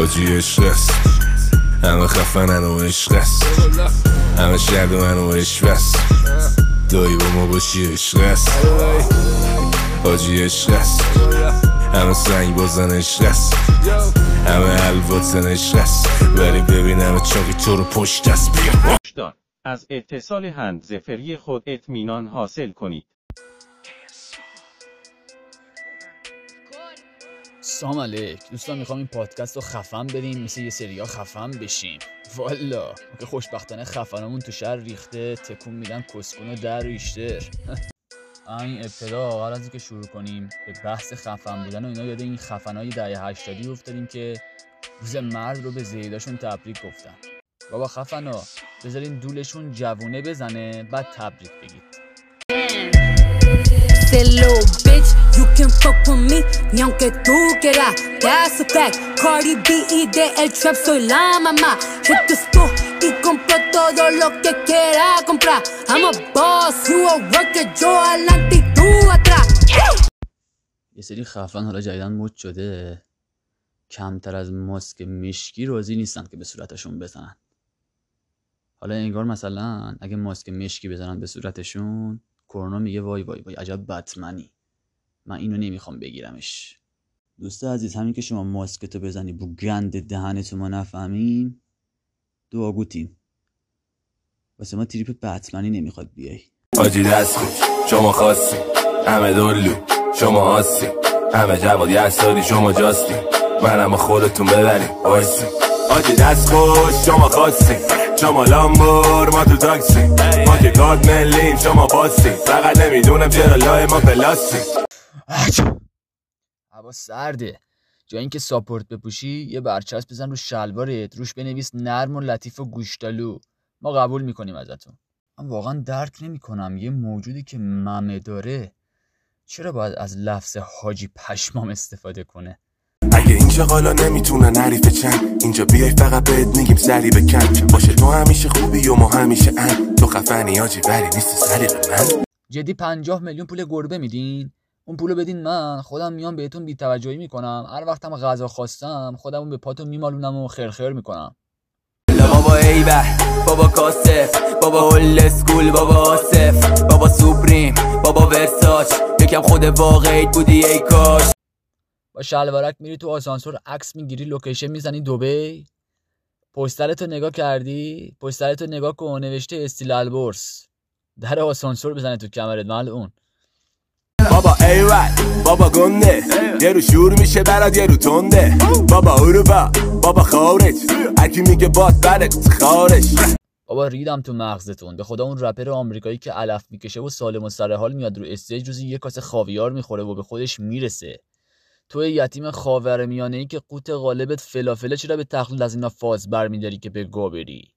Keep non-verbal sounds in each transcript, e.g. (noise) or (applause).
حاجی عشق است همه خفنن و عشق است. همه شهر و عشق است. دایی با ما باشی عشق است. حاجی عشق است. همه سنگ بازن عشق است. همه الواتن عشق است. ولی ببینم چاقی تو رو پشت است بیا از اتصال هندزفری خود اطمینان حاصل کنید. سلام علیک. دوستان می‌خوام این پادکست رو خفن بدیم مثل یه سریا خفن بشیم. والا. که خوشبختانه خفنمون تو شهر ریخته تکون میدن کسکون و در ریشتر (laughs) این ابتدا قبل از اینکه شروع کنیم به بحث خفن بودن و اینا یاد این خفنهای دهه هشتادی افتادیم که روز مرد رو به زیداشون تبریک گفتن. بابا خفنا بذارین دولشون جوونه بزنه بعد تبریک بگید. Say little bitch, you can fuck with me, ni aunque tú quieras. That's a fact. Cardi B y de el trap soy la mamá. Yo te estoy y compro todo lo que quiera comprar. I'm a boss, you a worker, yo adelante y tú atrás. یه سری خفن حالا جدیدن مد شده کمتر از ماسک مشکی راضی نیستن که به صورتشون بزنن حالا انگار مثلا اگه ماسک مشکی بزنن به صورتشون کرونا میگه وای وای وای عجب بتمنی. من اینو نمی‌خوام بگیرمش. دوست عزیز همین که شما ماسکتو بزنی بو گند دهنتو ما نفهمیم. دعاگوتیم واسه ما تریپ بتمنی نمی‌خواد بیای. حاجی دست کن شما خواستی همه دلو. شما هاستی همه جواد یستادی شما جاستی. من همه خودتون ببریم. حاجی دست خوش شما خواستی شما لامبور ما تو تاکسی. ما که کارت ملیم شما پاستی فقط نمی‌دونم چرا لای ما پلاستی هوا سرده. جای اینکه ساپورت بپوشی یه برچسب بزن رو شلوارت. روش بنویس نرم و لطیف و گوشتالو. ما قبول می‌کنیم ازتون. من واقعا درک نمی‌کنم. یه موجودی که ممه داره چرا باید از لفظ حاجی پشمام استفاده کنه؟ اگه اینجا حالا نمی‌تونن حریف چند اینجا بیای فقط بهت میگیم سری بکن باشه تو همیشه خوبی و ما همیشه ان تو خفنی آجی ولی نیست سلیق من. جدی پنجاه میلیون پول گربه میدین؟ اون پولو بدین من خودم میام بهتون بیتوجهی می‌کنم. هر وقتم غذا خواستم خودمون به پاتون میمالونم و خرخر می‌کنم. بابا ایبه بابا کاسف بابا هول اسکول بابا آسف بابا سوپریم بابا ورساچ. یکم خود واقعیت بودی ای کاش. با شلوارک میری تو آسانسور عکس می‌گیری لوکیشن می‌زنی دبی پسترتو نگاه کردی؟ پسترتو نگاه کن نوشته استیل البرز. در آسانسور بزنه تو کمرت اون. بابا ایول بابا گنده. یه رو شور میشه برات یه رو تنده. بابا اروپا. بابا خارج. هرکی میگه باد برد خارج. بابا ریدم تو مغزتون. به خدا اون رپر آمریکایی که علف می‌کشه و سالم و سر حال میاد رو استیج روزی یه کاسه خاویار می‌خوره و به خودش می‌رسه. تو یتیم خاور میانه ای که قوت غالبت فلافله چرا به تقلید از اینا فاز برمیداری که به گا بری؟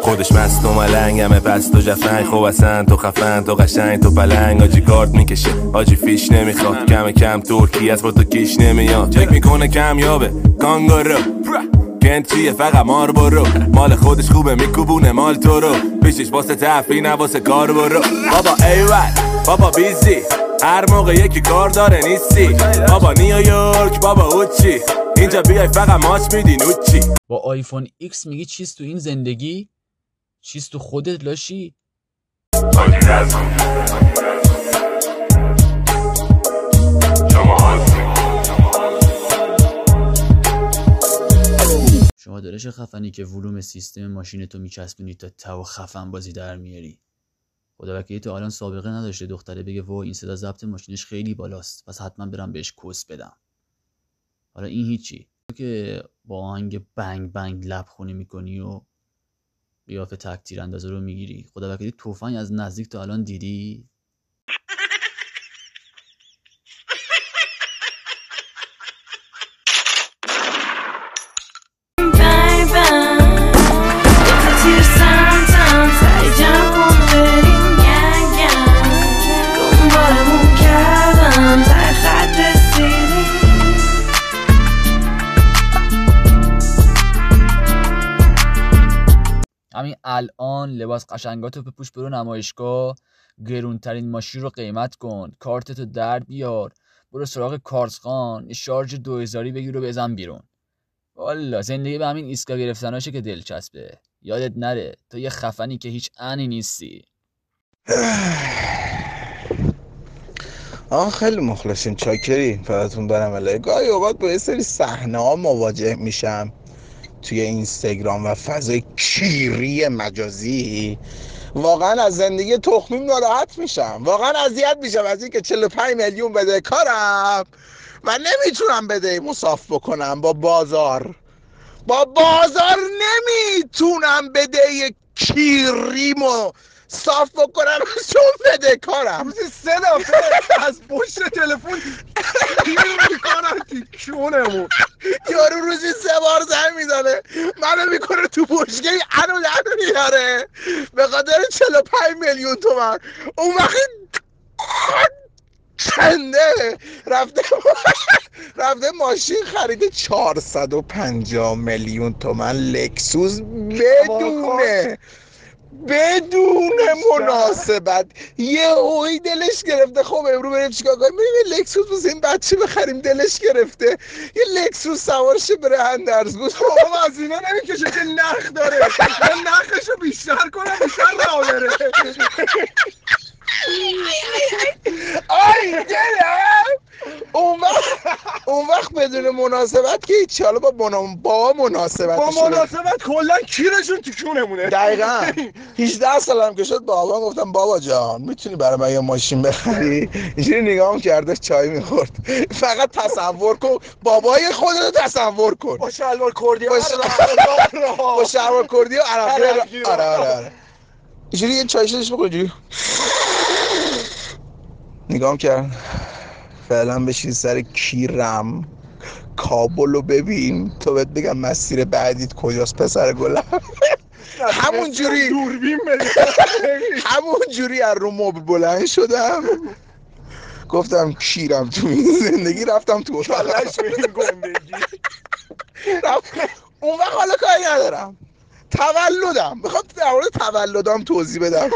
خودش مست و ملنگ همه پست و جفنگ خوب اصلا تو خفن تو قشنگ تو پلنگ آجی کارت می‌کشه. آجی فیش نمی‌خواد کم کم ترکی از با تو کیش نمیاد. چک می‌کنه کمیابه. کانگارو. کنت چیه؟ فقط مار برو. مال خودش خوبه میکوبونه مال تو رو. پیشش واسه تفری نه واسه کار برو. بابا ایول بابا بیزی. هر موقع یکی کار داره نیستی. بابا نیویورک بابا اوچی اینجا بیای فقط ماچ میدی نوچی با آیفون ایکس میگی چیز تو این زندگی؟ چیز تو خودت لاشی؟ شما دارش خفنی که ولوم سیستم ماشین تو میچسبونی تا تو خفن بازی در میاری. خدا وکیلی تو الان سابقه نداشته. دختره بگه وای این صدا ضبط ماشینش خیلی بالاست. پس حتما برم بهش کس بدم. حالا این هیچی. تو که با آهنگ بنگ بنگ لب خونی می‌کنی و قیافه تک تیر اندازه رو می‌گیری. خدا وکیلی توفنگ از نزدیک تا الان دیدی؟ الان لباس قشنگاتو بپوش برو نمایشگاه. گرونترین ماشین رو قیمت کن. کارتتو در بیار. برو سراغ کارزخان. شارژ دو هزاری بگیر و بزن بیرون. والا زندگی به همین ایسکا گرفتناشه که دلچسبه. یادت نره تو یه خفنی که هیچ انی نیستی. آه خیلی مخلصین چاکری فقطون برم علیه گاهی اوقات با یه سری صحنه ها مواجه میشم. توی اینستاگرام و فضای کیری مجازی. واقعا از زندگی تخمیم ناراحت میشم. واقعا اذیت میشم از اینکه 45 میلیون بده. کارم. و نمی‌تونم بده. مصاف بکنم با بازار. با بازار نمی‌تونم بده. کیریمو صاف بکنم چون بده کارم. روزی سه دفعه از پشت تلفن گیر می‌کنن تیکونمون یارو روزی سه بار زنگ می‌زنه. منو می‌کنه تو بشکه انو لعنو میاره به خاطر 45 میلیون تومن. اون وقت چنده رفته (laughs) رفته ماشین خریده 450 میلیون تومن لکسوس بدونه. بدون مناسبت. یه اوی دلش گرفته. خب امرو بریم چیکار کنیم؟ بریم لکسوس واسه این بچه بخریم. دلش گرفته. یه لکسوس سوار شه بره اندرزگوز (laughs) بابا از اینا نمی‌کشه که نخ داره. (laughs) من نخشو بیشتر کنم بیشتر راه بره. (laughs) آی دلم! اون وقت اون وقت بدون مناسبت که هیچ حالا با با مناسبت با مناسبت کلا کیرشون تیکونمونه دقیقا. (laughs) 18 سالم که شد بابا گفتم بابا جان می‌تونی برای من یه ماشین بخری؟ اینجوری نگاه کرده چای می‌خورد. فقط تصور کن بابای خودتو تصور کن. با شلوار کردی با شلوار کردی و عرقی. آره آره آره. اینجوری یه چای شدش اینجوری نگاه کرد. فعلا بشین سر کیرم. کابل رو ببین. تو بهت بگم مسیر بعدیت کجاست پسر گلم. (laughs) همون جوری. (laughs) همون جوری از رو مبل بلند شدم. گفتم کیرم تو این زندگی رفتم تو کلش به این گندگی. اون وقت حالا کاری ندارم. تولدم. بخوام در مورد تولدم توضیح بدم.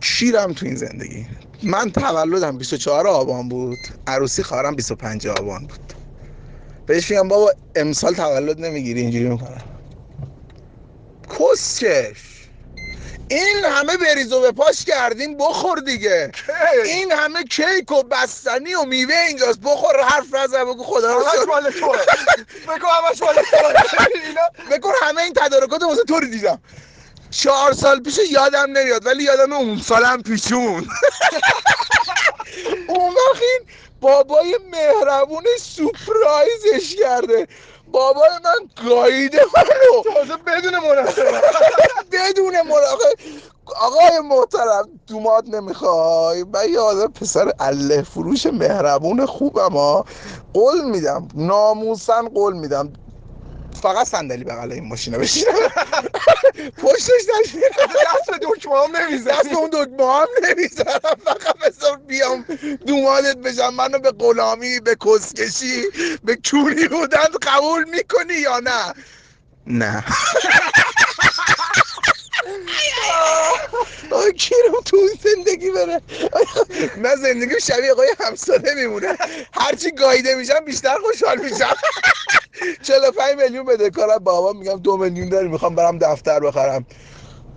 کیرم تو این زندگی. من تولدم 24 آبان بود. عروسی خواهرم 25 آبان بود. بهش میگم بابا امسال تولد نمی‌گیری اینجوری می‌کنم. کسکش این همه بریز و به پاش کردیم بخور دیگه. این همه کیک و بستنی و میوه اینجاست بخور حرف نزن بگو خدا رو همش شکر. مال (laughs) بگو همش مال بکن همه این تدارکات واسه تو رو دیدم. چهار سال پیش یادم نمیاد ولی یادم اون سالم پیشون. (laughs) اون وقت این بابای مهربون سپرایزش کرده. بابای من گاییده منو. تازه بدون مناسبت. (laughs) بدون مراقب آقای محترم دومات نمی‌خوای؟ من یه آدم پسر اله فروش مهربون خوبم ها. قول میدم. ناموسن قول میدم. فقط صندلی بغل این ماشینه بشینم پشتش نشینم دست به دکمه هم دست نمی‌زنی به اون دکمه هم نمی‌ذارم فقط بذار بیام دومادت بشم. منو به غلامی به کسکشی به کونی بودن قبول می‌کنی یا نه؟ نه. آقای کیرم تو این زندگی بره. من زندگی شبیه آقای همساده میمونه. هرچی گاییده میشم بیشتر خوشحال میشم. 45 میلیون بده. کارم بابا میگم دو میلیون داری می‌خوام برم دفتر بخرم.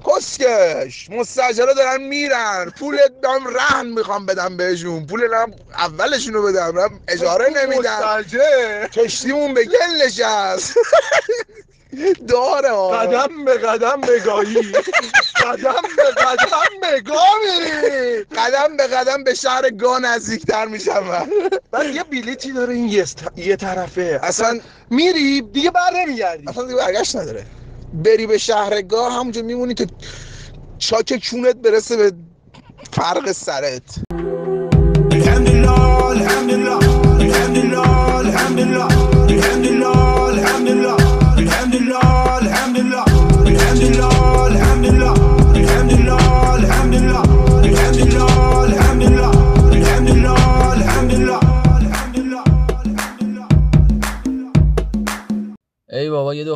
کسکش مستجره دارن میرن. پول دام رهن می‌خوام بدم بهشون. پول نم اولشونو بدم. رم اجاره نمیدم. مسترجع کشتیمون به گل نشست (laughs) داره ها. قدم به قدم بگاهی قدم به قدم بگاه میری. قدم به قدم به شهر گا نزدیکتر میشم. من بعد یه بلیتی داره این یه, یه طرفه. اصلا میری دیگه بر نمیگردی اصلا دیگه برگشت نداره. بری به شهرگاه همونجا میمونی تا چاک چونت برسه به فرق سرت.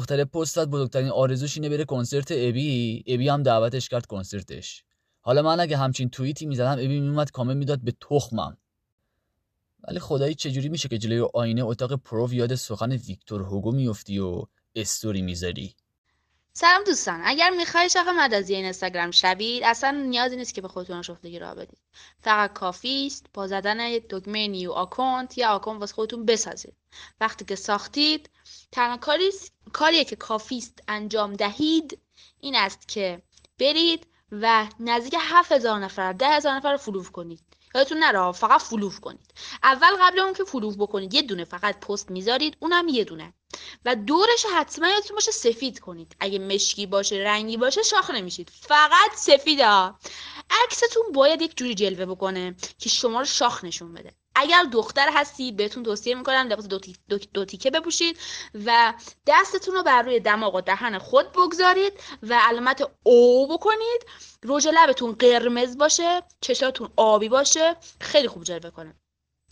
دختره پست داد بزرگترین آرزوش اینه بره کنسرت ابی. ابی هم دعوتش کرد کنسرتش. حالا من اگه همچین توییتی می‌زدم ابی میومد کامل می‌داد به تخمم. ولی خدایی چجوری میشه که جلوی آینه اتاق پرو یاد سخن ویکتور هوگو میفتی و استوری می‌ذاری؟ سلام دوستان. اگر می‌خوای شاخ مجازی این اینستاگرام شوید اصلا نیازی نیست که به خودتون آشفتگی راه بدید. فقط کافی است با زدن دکمه new account یه account واسه خودتون بسازید. وقتی که ساختید تنها کاری کاریه که کافی است انجام دهید این است که برید و نزدیک 7000 نفر 10000 نفر رو follow کنید. یادتون نره فقط follow کنید. اول قبل اون که follow بکنید یه دونه فقط پست می‌ذارید اونم یه دونه. و دورش حتما یادتون باشه سفید کنید. اگه مشکی باشه رنگی باشه شاخ نمیشید. فقط سفید عکستون باید یک جوری جلوه بکنه که شما رو شاخ نشون بده. اگر دختر هستی بهتون توصیه می‌کنم لباس دو, تی... دو... تیکه بپوشید و دستتون رو بر روی دماغ و دهن خود بگذارید و علامت او بکنید. رژ لبتون قرمز باشه چشاتون آبی باشه. خیلی خوب جلوه کنه.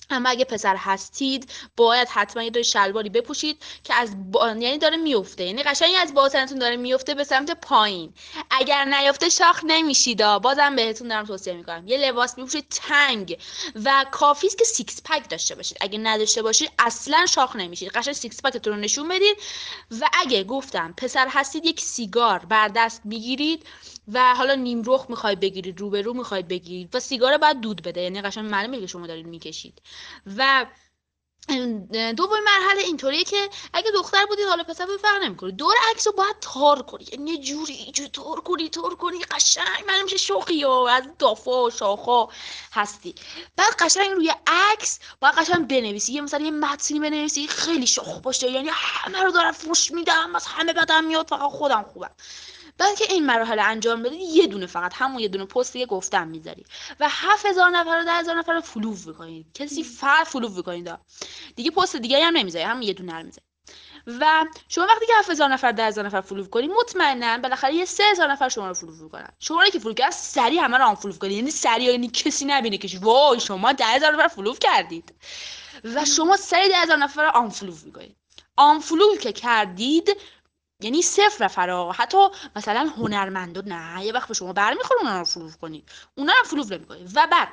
اما اگه پسر هستید باید حتما یه داره شلواری بپوشید که از با... یعنی داره میفته. یعنی قشنگ از باسنتون داره میفته به سمت پایین. اگر نیفته شاخ نمیشید بازم بهتون دارم توصیه می‌کنم. یه لباس بپوشید تنگ. و کافی که six pack داشته باشید. اگه نداشته باشید اصلا شاخ نمیشید. قشنگ six pack تون رو نشون بدید. و اگه گفتم پسر هستید یک سیگار بر دست می‌گیرید و حالا نیم رخ می‌خواید بگیرید رو به رو می‌خواید بگیرید و سیگار باید دود بده. یعنی قشنگ معلومه که شما دارید می‌کشید. و دومین مرحله اینطوریه که اگه دختر بودی حالا پسر بودی فرق نمی‌کنه. دور عکس رو باید تار کنی. یعنی یه جوری اینجوری تار کنی تار کنی. قشنگ من میشه شوخی و از دافا و شاخا هستی. بعد قشنگ روی عکس باید قشنگ بنویسی. یه مثلا یه متنی بنویسی. خیلی شاخ باشه. یعنی همه رو دارم فوش میدم. از همه بدم میاد. فقط خودم خوبم. بعد که این مراحل انجام بدی یه دونه فقط همون یه دونه پست دیگه گفتم می‌ذاری. و 7000 نفر و 10000 نفر رو follow می‌کنید کسی فقط follow می‌کنید دیگه پست دیگه هم نمی‌ذاری هم یه دونه رو می‌ذاری. و شما وقتی که 7000 نفر 10000 نفر follow کنید مطمئنا بالاخره یه 3000 نفر شما رو follow می‌کنن. شما که follow کرد سری همه رو unfollow کنید یعنی سری یعنی کسی نبینه که وای شما 10000 نفر follow کردید. و شما سری 10000 نفر رو unfollow می‌کنید که کردید یعنی صفر نفر حتی مثلا هنرمندا نه یه وقت به شما برمیخوره اونا رو follow کنید. اونا رو follow نمی‌کنید. و بعد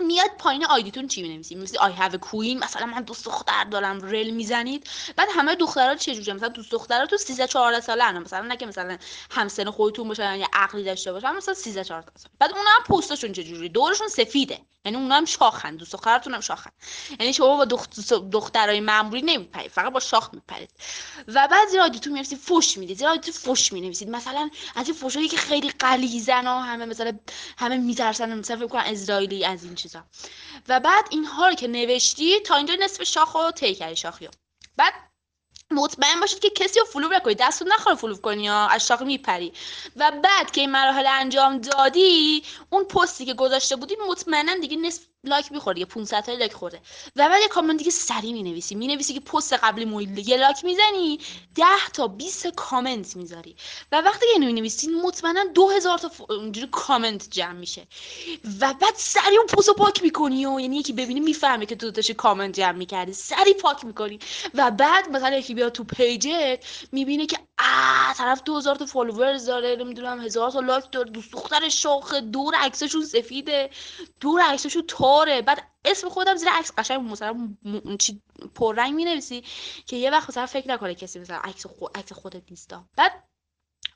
میاد پایین ID تون چی می‌نویسید؟ I have a queen مثلا من دوست دختر دارم رل می‌زنید. بعد همه دخترها چه جوریه؟ مثلا دوست دخترها تو 13 14 ساله انا مثلا نه که مثلا همسن خودتون باشن یا عقلی داشته باشن مثلا 13 14 سال بعد اونا هم پستشون چه جوری دورشون سفیده. یعنی اونا هم شاخن دوست دخترتون هم شاخن یعنی شما با دخت... دخترای معمولی نمیپرید فقط با شاخ میپرید. و بعد زیر ID تون می‌نویسید فوش می‌دید. زیر ID تون فوش می‌نویسید. مثلا از این فوشایی که خیلی غلیظن و همه مثلا همه میترسن مثلا فکر کنن اسرائیلی از این چیزا. و بعد اینها رو که نوشتی تا اینجا نصف شاخ رو طی کردی شاخی بعد مطمئن باشید که کسی رو follow نکنید دستتون نخوره follow کنی یا از شاخ میپری. و بعد که این مراحل انجام دادی اون پستی که گذاشته بودی مطمئنا دیگه نصف like می‌خوره یه 500 تا like خورده. و بعد یه کامنت دیگه سری می‌نویسی می‌نویسی که پست قبلیمو یه like می‌زنی 10 تا 20 کامنت می‌ذاری. و وقتی که می‌نویسی مطمئنا 2000 تا اونجوری کامنت جمع میشه. و بعد سری اون پست پاک می‌کنی و یعنی یکی ببینی می‌فهمه که تو داشتی کامنت جمع می‌کردی. سری پاک می‌کنی. و بعد مثلا یکی بیاد تو page ت می‌بینه که آ طرف 2000 تا followers داره نمی‌دونم هزار تا like داره دوست دختر شاخ دور عکسشون سفیده دور عکسشون تاره بعد اسم خودم زیر عکس قشنگ مثلا چی پررنگ می‌نویسی که یه وقت مثلا فکر نکنه کسی مثلا عکس خود عکس خودت نیستا. بعد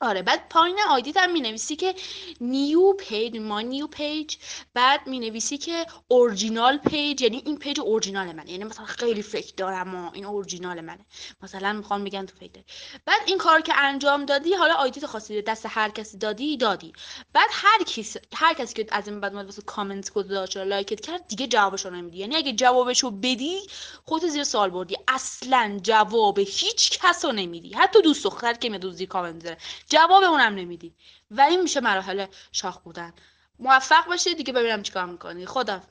آره بعد پایین آیدیت هم می نویسی که new page ما new page بعد می نویسی که original page یعنی این page original منه. یعنی مثلا خیلی fake دارم و این اورجینال منه. مثلا می‌خوام بگن تو fake داری. بعد این کار که انجام دادی حالا آیدیت خاصی دست هر کسی دادی دادی. بعد هر کسی هر کسی که از این بعد واسه کامنت گذاشت لایکت کرد دیگه جوابش رو نمیدی. یعنی اگه جوابشو بدی خودت زیر سوال بردی. اصلا جواب هیچ کس رو نمیدی. حتی دوست دختر که میاد زیر کامنت داره جواب اونم نمیدی. و این میشه مراحل شاخ بودن. موفق باشید دیگه ببینم چیکار می‌کنی. خدا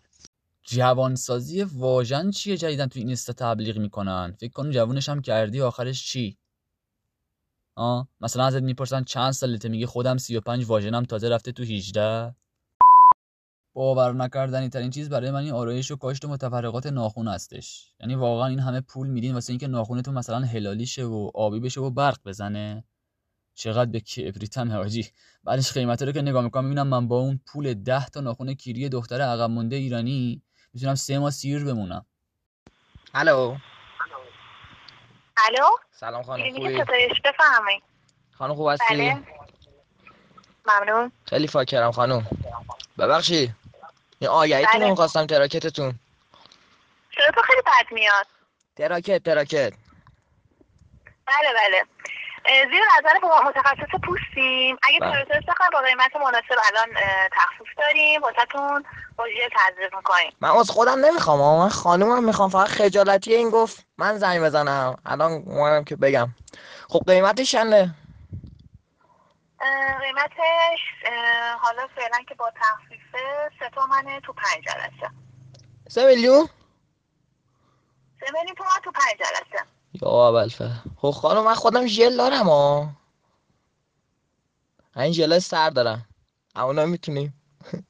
جوانسازی واژن چیه جدیدن تو این اینستا تبلیغ می‌کنن؟ فکر کن جوونش هم کردی آخرش چی؟ آه مثلا ازت می‌پرسن چند سالته؟ میگه خودم 35 واژنم تازه رفته تو 18 باور نکردنی ترین چیز برای من این آرایش و کاشت و متفرقات ناخون هستش. یعنی واقعا این همه پول میدین واسه اینکه ناخونتون مثلا هلالی شه و آبی بشه و برق بزنه. چقدر به کبریتم حاجی بعدش قیمتا رو که نگاه می‌کنم می‌بینم من با اون پول 10 تا ناخون کیری دختر عقب مونده ایرانی می‌تونم سه ماه سیر بمونم. الو. الو. سلام خانم خوبی؟ خانم خوب هستی؟ بله. ممنون. خیلی فاکرم خانم. ببخشید. این آگهیتون بله. رو می‌خواستم تراکتتون. تو خیلی بد میاد؟ تراکت تراکت. بله بله. زیر نظر ما متخصص پوستیم. اگه بله. پروتز بخوایم با قیمت مناسب الان تخفیف داریم واسهتون مجری تزریق می‌کنیم. من از خودم نمی‌خوام آه. من خانومم می‌خوام. فقط خجالتی این گفت. من زنگ بزنم. الان اومدم که بگم. خب قیمتش چنده؟ قیمتش حالا فعلا که با تخفیفه سه تومنه تو پنج جلسه. سه میلیون؟ سه میلیون تومن تو پنج جلسه. یا اول خب خانم من خودم ژل دارم ها این ژل سر دارم. اونا می‌تونیم.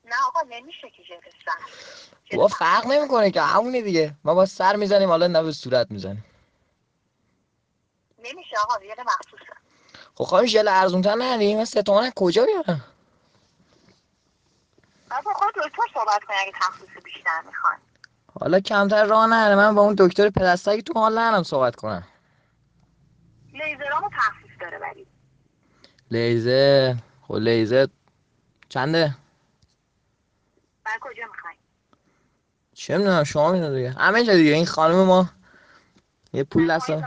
نه آقا نمیشه که جلد سر. با فرق نمی‌کنه که همونی دیگه. ما با سر می‌زنیم حالا نه به صورت می‌زنیم. نمیشه آقا یه مخصوصه خب خانم ژل ارزونتر نداریم من سه تومن کجا بیارم؟ با خود دکتر صحبت کنی اگه تخصیص بیشتر می‌خواین حالا کمتر راه نره. من با اون دکتر پدستگی تو حال ندارم صحبت کنم. لیزرامو تخفیف داره ولی. لیزر؟ خب لیزر چنده؟ بعد کجا می‌خواین چه می‌دونم شما می‌دونید دیگه. همه جا دیگه. این خانم ما یه پول دست ماهی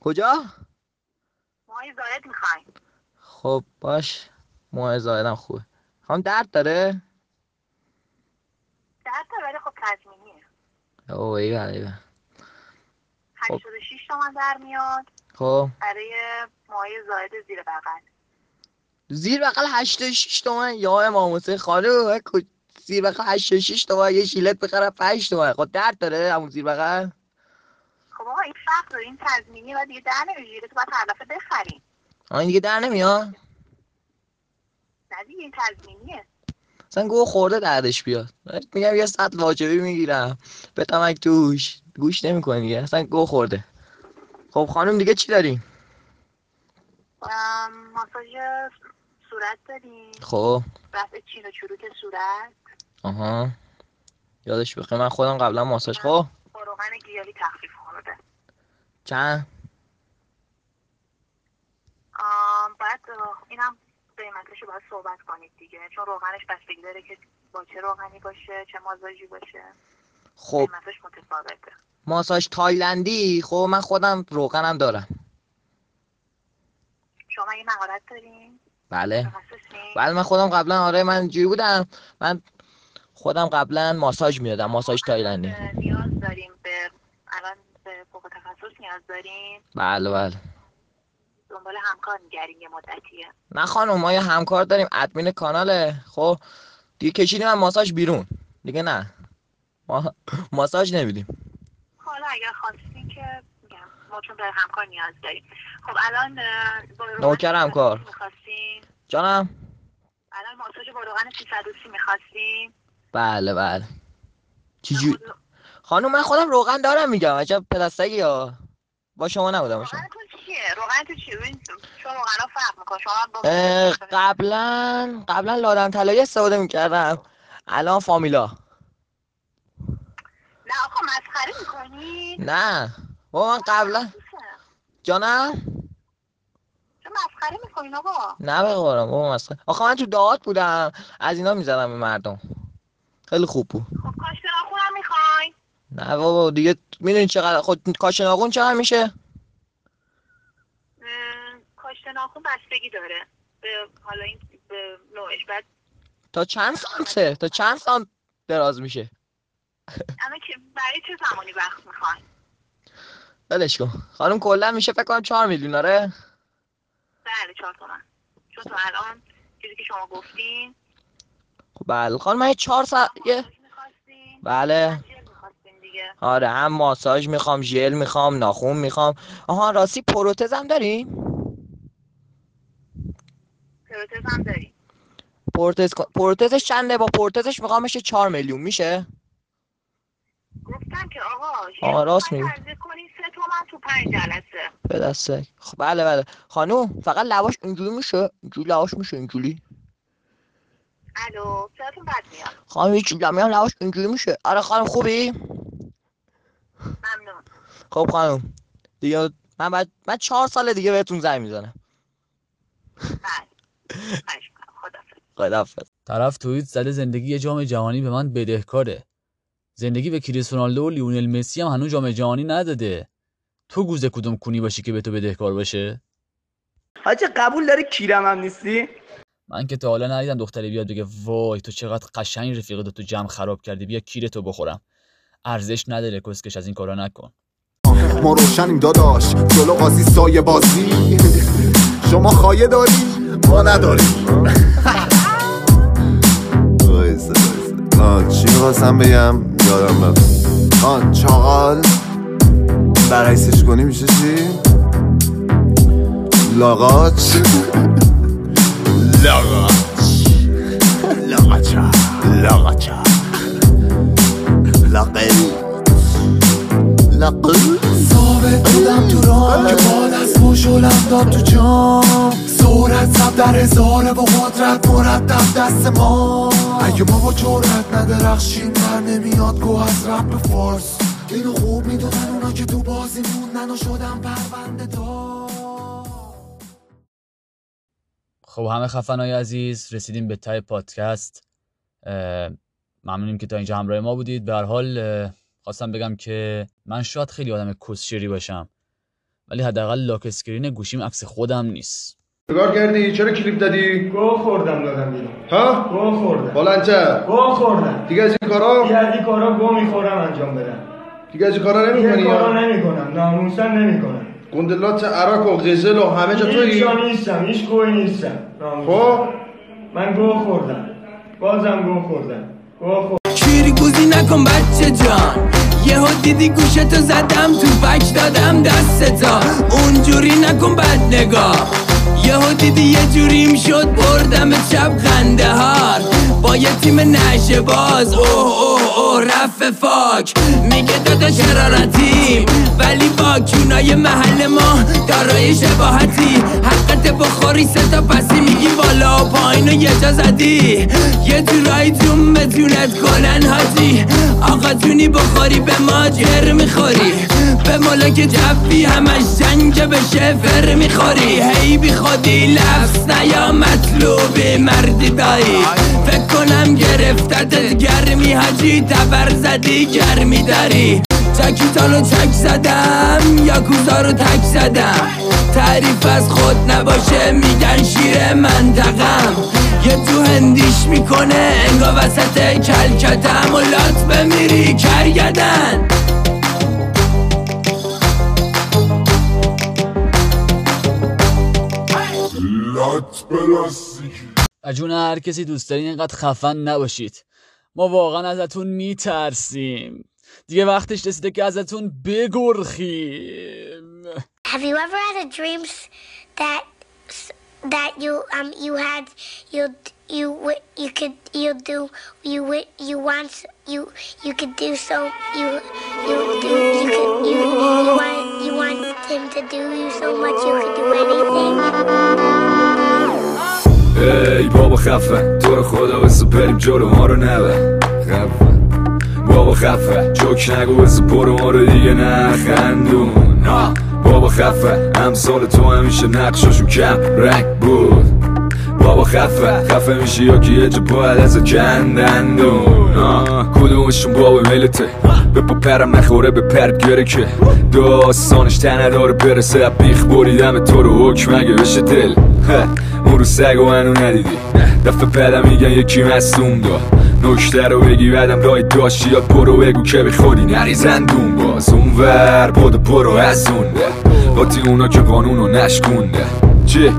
کجا؟ ماهی زاید می‌خواین خب باش. موهای زایدم خوبه. خانم درد داره درد داره ولی خب تضمینیه اوه ایول ایول 86 تومن در میاد. خب. برای ماهی زاید زیر بغل. زیر بغل 86 تومن یا امام حسین خانم زیر بغل 86 تومن یه شیلت بخرم 5 تومن خب درد داره همون زیر بغل. خب آقا این داره این تضمینی و دیگه در نمی‌گیره تو باید هر دفعه بخریم آن دیگه در نمیاد. نه دیگه این تضمینیه. اصلا گوه خورده دردش بیاد. میگم یه سطل واجبی می‌گیرم. بتمک توش گوش. نمی‌کنه دیگه. اصلا گوه خورده. خب خانم دیگه چی داریم ام، ماساژ صورت داریم خب. رفع چین و چروک صورت. آها. یادش بخیر. من خودم قبلا ماساژ خب. روغن گیاهی تخفیف خورده. چند؟ اه، اینم قیمتش رو باید صحبت کنید دیگه. چون روغنش بستگی داره که با چه روغنی باشه چه ماساژی باشه. خب. قیمتش متفاوته. ماساژ تایلندی؟ خب من خودم روغنم دارم. شما یه مهارت دارین؟ بله. بله من خودم قبلا آره من اینجوری بودم. من خودم قبلا ماساژ می‌دادم ماساژ تایلندی. اه، نیاز داریم به الان به فوق تخصص نیاز داریم بله بله. دنبال همکار میگردیم یه مدتیه نه خانم ما یه همکار داریم ادمین کاناله. خب دیگه کشیدیم من ماساژ بیرون. دیگه نه. ما (laughs) ماساژ نمیدیم. حالا اگر خواستین که میگم ما چون به همکار نیاز داریم. خب الان نوکر همکار. می‌خواستین؟ جانم. الان ماساژ با روغن 330 می‌خواستین؟ بله بله. چجوری خانم من خودم روغن دارم میگم. عجب پدستگی ها با شما نبودم شما چیه؟ روغن تو چیه؟ ببین چون روغنا فرق می‌کنه. شما قبلا قبلا لادم طلایی استفاده می‌کردم. الان فامیلا. نه آقا مسخره می‌کنی؟ نه. با من قبلا جانم؟ چه مسخره می‌کنین آقا؟ نه به قرآن بابا مسخره آخه من تو دهات بودم. از اینا می‌زدم به مردم. خیلی خوب بود. خب کاشت ناخونم می‌خواین نه بابا دیگه می‌دونی چقدر خود کاش ناخون چقدر میشه؟ کاشت ناخون بستگی داره. به حالا این به نوعش. بعد تا چند سانته تا چند سانت دراز میشه؟ اما که برای چه زمانی وقت می‌خواین ولش کن. خانم کلا میشه فکر کنم 4 میلیون آره؟ بله چهار تومن. چون تو الان چیزی که شما گفتین خب بله. خانم من 4 ساعت یه بله. آره هم ماساژ می‌خوام ژل می‌خوام ناخون می‌خوام. آها راستی پروتز هم داریم پروتز هم داریم. پروتز پروتزش چنده؟ با پروتزش می‌خوام بشه 4 میلیون. میشه؟ گفتم که آقا آه راست میگی. کنین سه تومن تو پنج جلسه. به دسته خب بله بله. خانوم فقط لواش اینجوری میشه؟ اینجوری لواش میشه اینجوری؟ الو صداتون بد میاد. خانم هیچ میام لواش اینجوری میشه؟ آره خانم خوبی؟ ممنون. خب خانم دیگه من بعد من چهار سال دیگه بهتون زنگ می‌زنم. خدافظ طرف توییت زده زندگی یه جام جهانی به من بدهکاره. زندگی به کریس رونالدو و لیونل مسی هم هنوز جام جهانی نداده. تو گوزه کدوم کونی باشی که به تو بدهکار باشه؟ حاجی قبول داری کیرم هم نیستی؟ من که تا حالا ندیدم دختری بیاد بگه وای تو چقدر قشنگ رفیق تو جمع خراب کردی بیا کیر تو بخورم. ارزش نداره کسکش از این کارا نکن. ما روشنیم داداش جلو قاضی سایه بازی. شما خایه داری ما نداریم. چی می‌خواستم بگم؟ یادم رفت. آه چاقال. برعکسش کنی میشه چی؟ لاغاچ. لاغاچ. لاغاچا. لاغاچا. لاغل. لاغل. ثابت بودم تو راه که مشولم داد تو جام. سورت زد در هزاره با قدرت مرتب دست ما. اگه ما با جرأت ندرخشیم در نمیاد گو از رپ فارس. اینو خوب می‌دونن اونا که تو بازی موندن و شدن پرونده دار. خب همه خفنای عزیز رسیدیم به تای پادکست. ممنونیم که تا اینجا همراه ما بودید. به هر حال خواستم بگم که من شاید خیلی آدم کسشری باشم. ولی حداقل لاک اسکرین گوشیم عکس خودم نیست. نگار کردی؟ چرا کلیپ دادی؟ گو خوردم دادم بیرون. ها؟ گو خوردم. بلندتر گو خوردم. دیگه از این کارا؟ دیگه از این کارا گو می‌خورم انجام بدم. دیگه از این کارا دیگه نمی‌کنی کارا یا؟ نمی‌کنم. ناموسن نمی‌کنم. گندلات عراق و غزل و همه جا توی هیچ جا نیستم. هیچ گوی نیستم. خب. من گو خوردم. بازم گو خوردم. گو خوردم شیری گوزی نکن بچه جان. یهو دیدی گوشتو زدم تو بک دادم دستا اونجوری نکن بد نگاه. یهو دیدی یه جوریم شد بردم چپ خنده هار. با یه تیم نشه باز اوه اوه اوه رفت فاک. میگه دادا شرارتیم ولی با کونای محل ما دارای شباهتی. حقت بخوری سه تا پسی میگی بالا و پایین و یه جا زدی. یه جورایی جون بتونت کنن حاجی آقا جونی بخوری به ما جر می‌خوری. به ملاک جفی همش جنگ بشه فر می‌خوری. هی خودی لفظ نیا مطلوبی مردی دایی. فکر کنم گرفتتت گرمی حاجی تبر زدی گرمی داری. چکیتالو چک زدم یا کوزا رو تک زدم. تعریف از خود نباشه میگن شیر منطقم یه تو هندیش می‌کنه انگا وسط کلکتم و لات بمیری کرگدن لات پلاستیکی اجون هر کسی دوست دارین اینقدر خفن نباشید ما واقعا ازتون میترسیم دیگه وقتش رسیده که ازتون بگرخیم Have you ever had a dreams that that you um you had you you you could you do you you want you you could do so you you do you could you you want you want him to do you so much you could do anything. ای بابا خفه تو رو خدا بسو بریم جلو ما رو نبه خفه بابا خفه جوک نگو بسو برو ما رو دیگه نخندون آه. بابا خفه امثال تو همیشه نقشاشون کم رنگ بود بابا خفه خفه میشی یا که یه جا باید از کندندون آه. کدومشون بابا ملته؟ به پا پرم نخوره به پرد گره که. داستانش تنه داره برسه بیخ بریدم تو رو حکم اگه بشه دل. اون رو سگ و منو ندیدی. دفعه بعدم میگن یکی مصدوم دا نکته رو بگی بعدم رای داشتی یا برو بگو که به خودی نریزن دون باز. اون ور بودو برو از اون. قاطی اونا که قانونو نشکونده. چه؟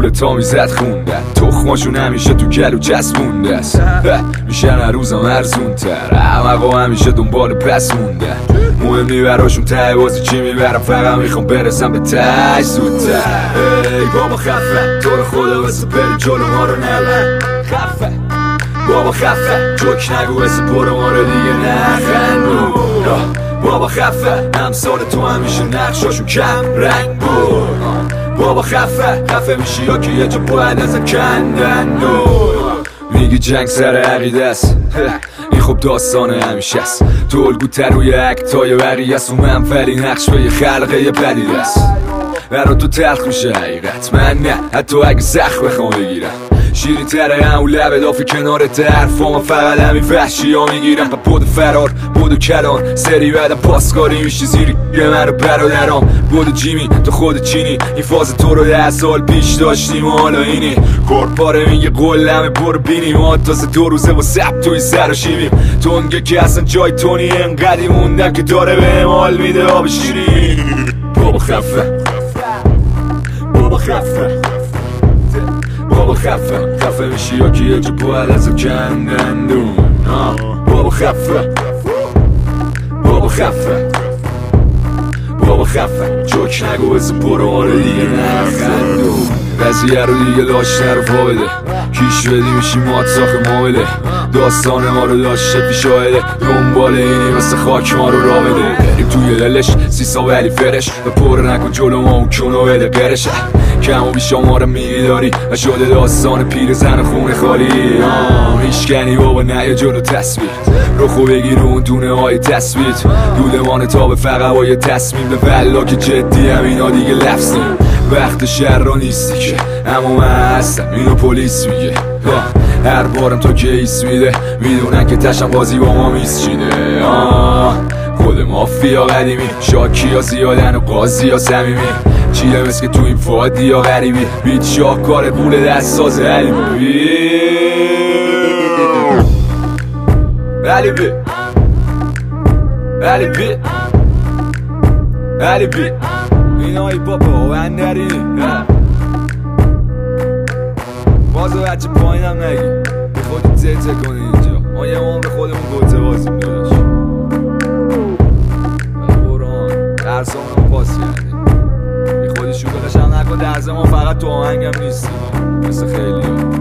پول تا می‌زد خونده. تخماشون همیشه تو گلو چسبونده. است میشن هر روزم ارزون تر همه همیشه دنبال پس مونده. مهمی براشون ته بازی چی می‌برم؟ فقط می‌خوام برسم به ته زودتر. ای بابا خفه. تو رو خدا بسه بری جلو ما رو نبر. خفه. بابا خفه. جوک نگو بسه برو ما رو دیگه نخندون بابا خفه. امثال تو همیشه نقشاشون کم رنگ بود بابا خفه خفه میشی یا که یه جا باید از کندن میگی جنگ سر عقیده است. این خب داستان همیشه است. تو الگو روی اکتای بقیه است. و من ولی نقش به خلقه پدیده است. برا تو تلخ میشه حقیقت. من نه حتی اگه سخت بخوام بگیرم. شیرین تره هم اون لب دافی کنار حرفا من فقط همین وحشی ها می‌گیرم. پا بود فرار بود کلان. سری بعد پاسکاری میشی زیری یه من رو برادرام بود جیمی تو خود چینی. این فاز تو رو ده سال پیش داشتیم و حالا اینی. کورپاره میگه قلمه برو بینیم. تازه دو روزه با سب توی سر و شیبیم تونگه که اصلا جای تونی انقدی موندم که داره به مال میده آب شیرین. بابا خفه. بابا خفه. بابا خفه خفه میشی یا که یه جو باید از کندندون بابا خفه بابا خفه بابا خفه. جوک نگو بزن برو آره دیگه نخندون قضیه رو دیگه لاش نرو پا بده کیش بدی میشی مات ساخ ما بده داستان ما رو داشته پیش آهده دنبال اینی مثل خاک ما رو را بده. بریم توی دلش سیسا ولی فرش. و پر نکن جلو ما اون کنو بده برشه کم و بیش ما میداری. و شده داستان پیر زن خونه خالی. میشکنی بابا نه جلو تصویر رو خوب بگیر اون دونه های تصویر دودمان تا به یه تصمیم. به ولا که جدی هم اینا دیگه لفظیم. وقت شهر را نیستی که. اما من هستم اینو پلیس میگه. هر بارم تو کیس میده. می‌دونن که تشم بازی با ما میسچیده خود مافیا قدیمی شاکی ها زیادن و قاضی ها سمیمی چیه مثل که تو این فادی یا غریبی؟ بیت شاهکار قول دست ساز علیبی علیبی علیبی این های پاپا و اندرینی بازو بچه پایینم نگی. به خودت زیته کنی اینجا؟ ما یه به خودمون گوته بازیم داداش. قرآن. درسامون پاس کردیم. بی خودی شوخش هم نکن درس ما فقط تو آهنگم نیستیم مثل خیلی